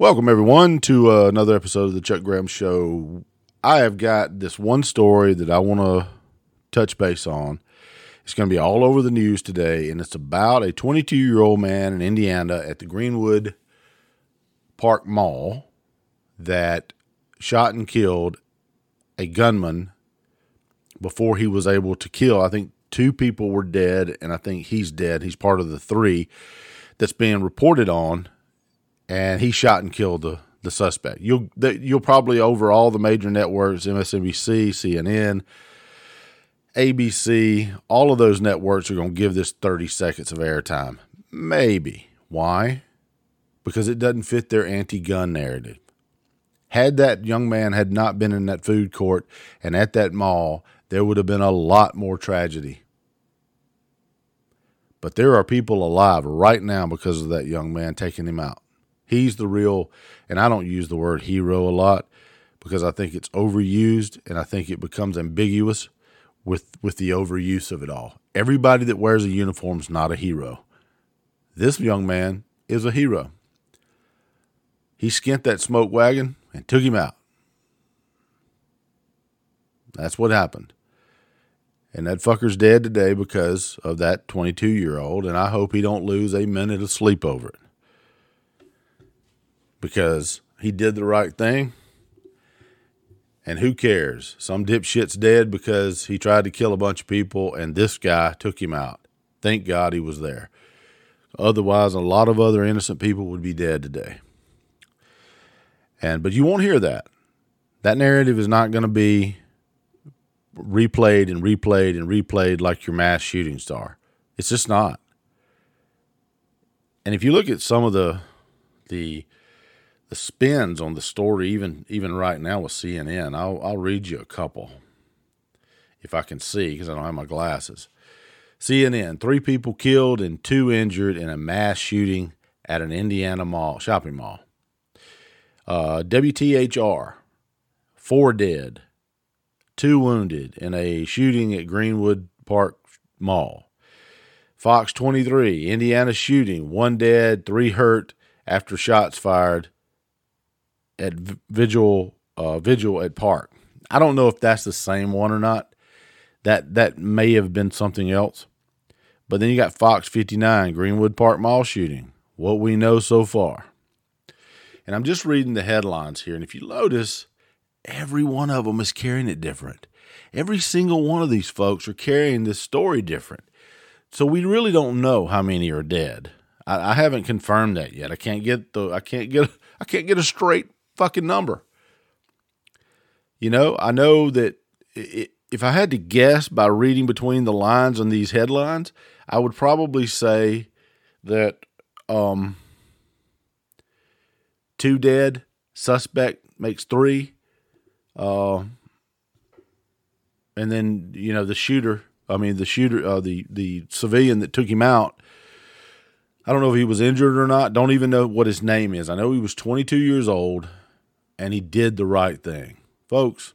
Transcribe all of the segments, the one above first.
Welcome, everyone, to uh, another episode of the Chuck Graham Show. I have got this one story that I want to touch base on. It's going to be all over the news today, and it's about a 22 year old man in Indiana at the Greenwood Park Mall that shot and killed a gunman before he was able to kill. I think two people were dead, and I think he's dead. He's part of the three that's being reported on, and he shot and killed the the suspect. You'll you'll probably over all the major networks, MSNBC, CNN, ABC, all of those networks are going to give this 30 seconds of airtime. Maybe. Why? Because it doesn't fit their anti-gun narrative. Had that young man had not been in that food court and at that mall, there would have been a lot more tragedy. But there are people alive right now because of that young man taking him out. He's the real, and I don't use the word hero a lot because I think it's overused and I think it becomes ambiguous with with the overuse of it all. Everybody that wears a uniform is not a hero. This young man is a hero. He skint that smoke wagon and took him out. That's what happened. And that fucker's dead today because of that 22 year old, and I hope he don't lose a minute of sleep over it. Because he did the right thing. And who cares? Some dipshit's dead because he tried to kill a bunch of people, and this guy took him out. Thank God he was there. Otherwise, a lot of other innocent people would be dead today. And but you won't hear that. That narrative is not going to be replayed and replayed and replayed like your mass shooting star. It's just not. And if you look at some of the the the spins on the story, even even right now with CNN, I'll I'll read you a couple if I can see because I don't have my glasses. CNN: Three people killed and two injured in a mass shooting at an Indiana mall shopping mall. Uh, WTHR: Four dead, two wounded in a shooting at Greenwood Park Mall. Fox 23, Indiana shooting, one dead, three hurt after shots fired at Vigil uh, Vigil at Park. I don't know if that's the same one or not. That that may have been something else. But then you got Fox 59, Greenwood Park Mall shooting. What we know so far. And I'm just reading the headlines here, and if you notice, every one of them is carrying it different. Every single one of these folks are carrying this story different. So we really don't know how many are dead. I, I haven't confirmed that yet. I can't get the I can't get I can't get a straight fucking number. You know, I know that if I had to guess by reading between the lines on these headlines, I would probably say that um, two dead, suspect makes three, uh, and then you know the shooter. I mean the shooter, uh, the the civilian that took him out. I don't know if he was injured or not. Don't even know what his name is. I know he was 22 years old, and he did the right thing, folks.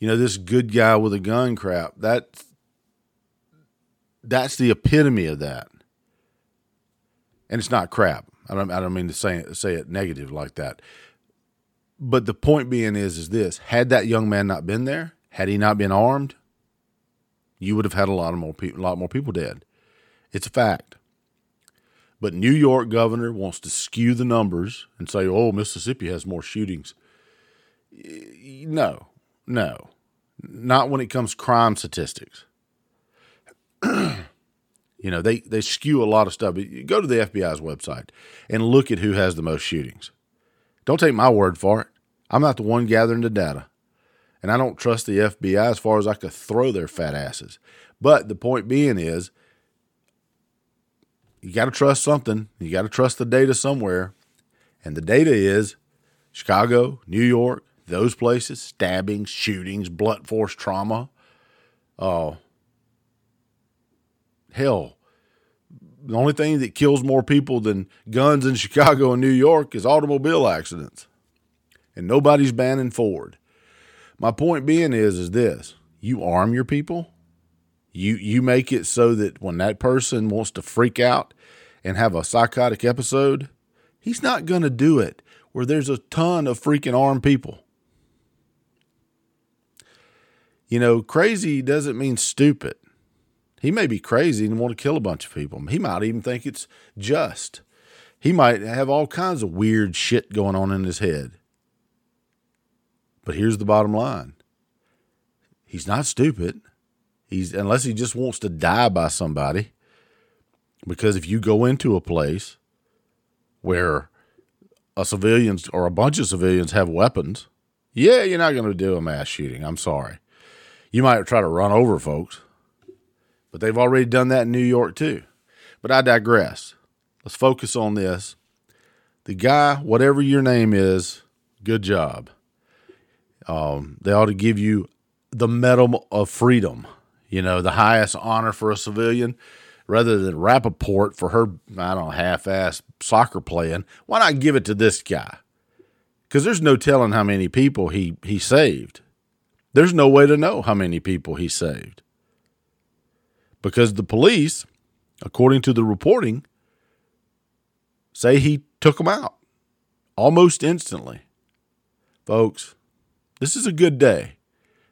You know this good guy with a gun crap. That that's the epitome of that, and it's not crap. I don't I don't mean to say it, say it negative like that. But the point being is is this: had that young man not been there, had he not been armed, you would have had a lot of more people, a lot more people dead. It's a fact. But New York governor wants to skew the numbers and say, "Oh, Mississippi has more shootings." No, no, not when it comes crime statistics. You know, they, they skew a lot of stuff. Go to the FBI's website and look at who has the most shootings. Don't take my word for it. I'm not the one gathering the data. And I don't trust the FBI as far as I could throw their fat asses. But the point being is, you got to trust something. You got to trust the data somewhere. And the data is Chicago, New York, those places, stabbings, shootings, blunt force trauma. Oh, uh, hell, the only thing that kills more people than guns in Chicago and New York is automobile accidents. And nobody's banning Ford. My point being is is this, you arm your people. You you make it so that when that person wants to freak out and have a psychotic episode, He's not going to do it where there's a ton of freaking armed people. You know, crazy doesn't mean stupid. He may be crazy and want to kill a bunch of people. He might even think it's just. He might have all kinds of weird shit going on in his head. But here's the bottom line. He's not stupid. He's unless he just wants to die by somebody. Because if you go into a place where a civilians or a bunch of civilians have weapons, yeah, you're not going to do a mass shooting. I'm sorry. You might try to run over folks, but they've already done that in New York too. But I digress. Let's focus on this. The guy, whatever your name is, good job. Um, they ought to give you the Medal of Freedom, you know, the highest honor for a civilian rather than Rappaport for her, I don't know, half ass soccer playing. Why not give it to this guy? Because there's no telling how many people he, he saved. There's no way to know how many people he saved. Because the police, according to the reporting, say he took them out almost instantly. Folks, this is a good day.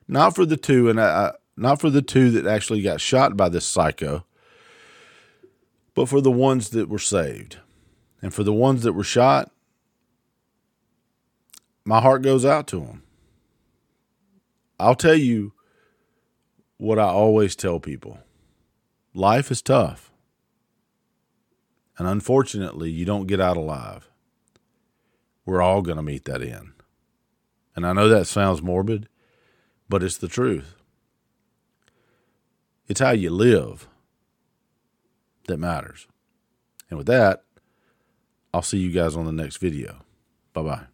Not for the two, and I, not for the two that actually got shot by this psycho, but for the ones that were saved. And for the ones that were shot, my heart goes out to them. I'll tell you what I always tell people life is tough. And unfortunately, you don't get out alive. We're all going to meet that end. And I know that sounds morbid, but it's the truth. It's how you live that matters. And with that, I'll see you guys on the next video. Bye bye.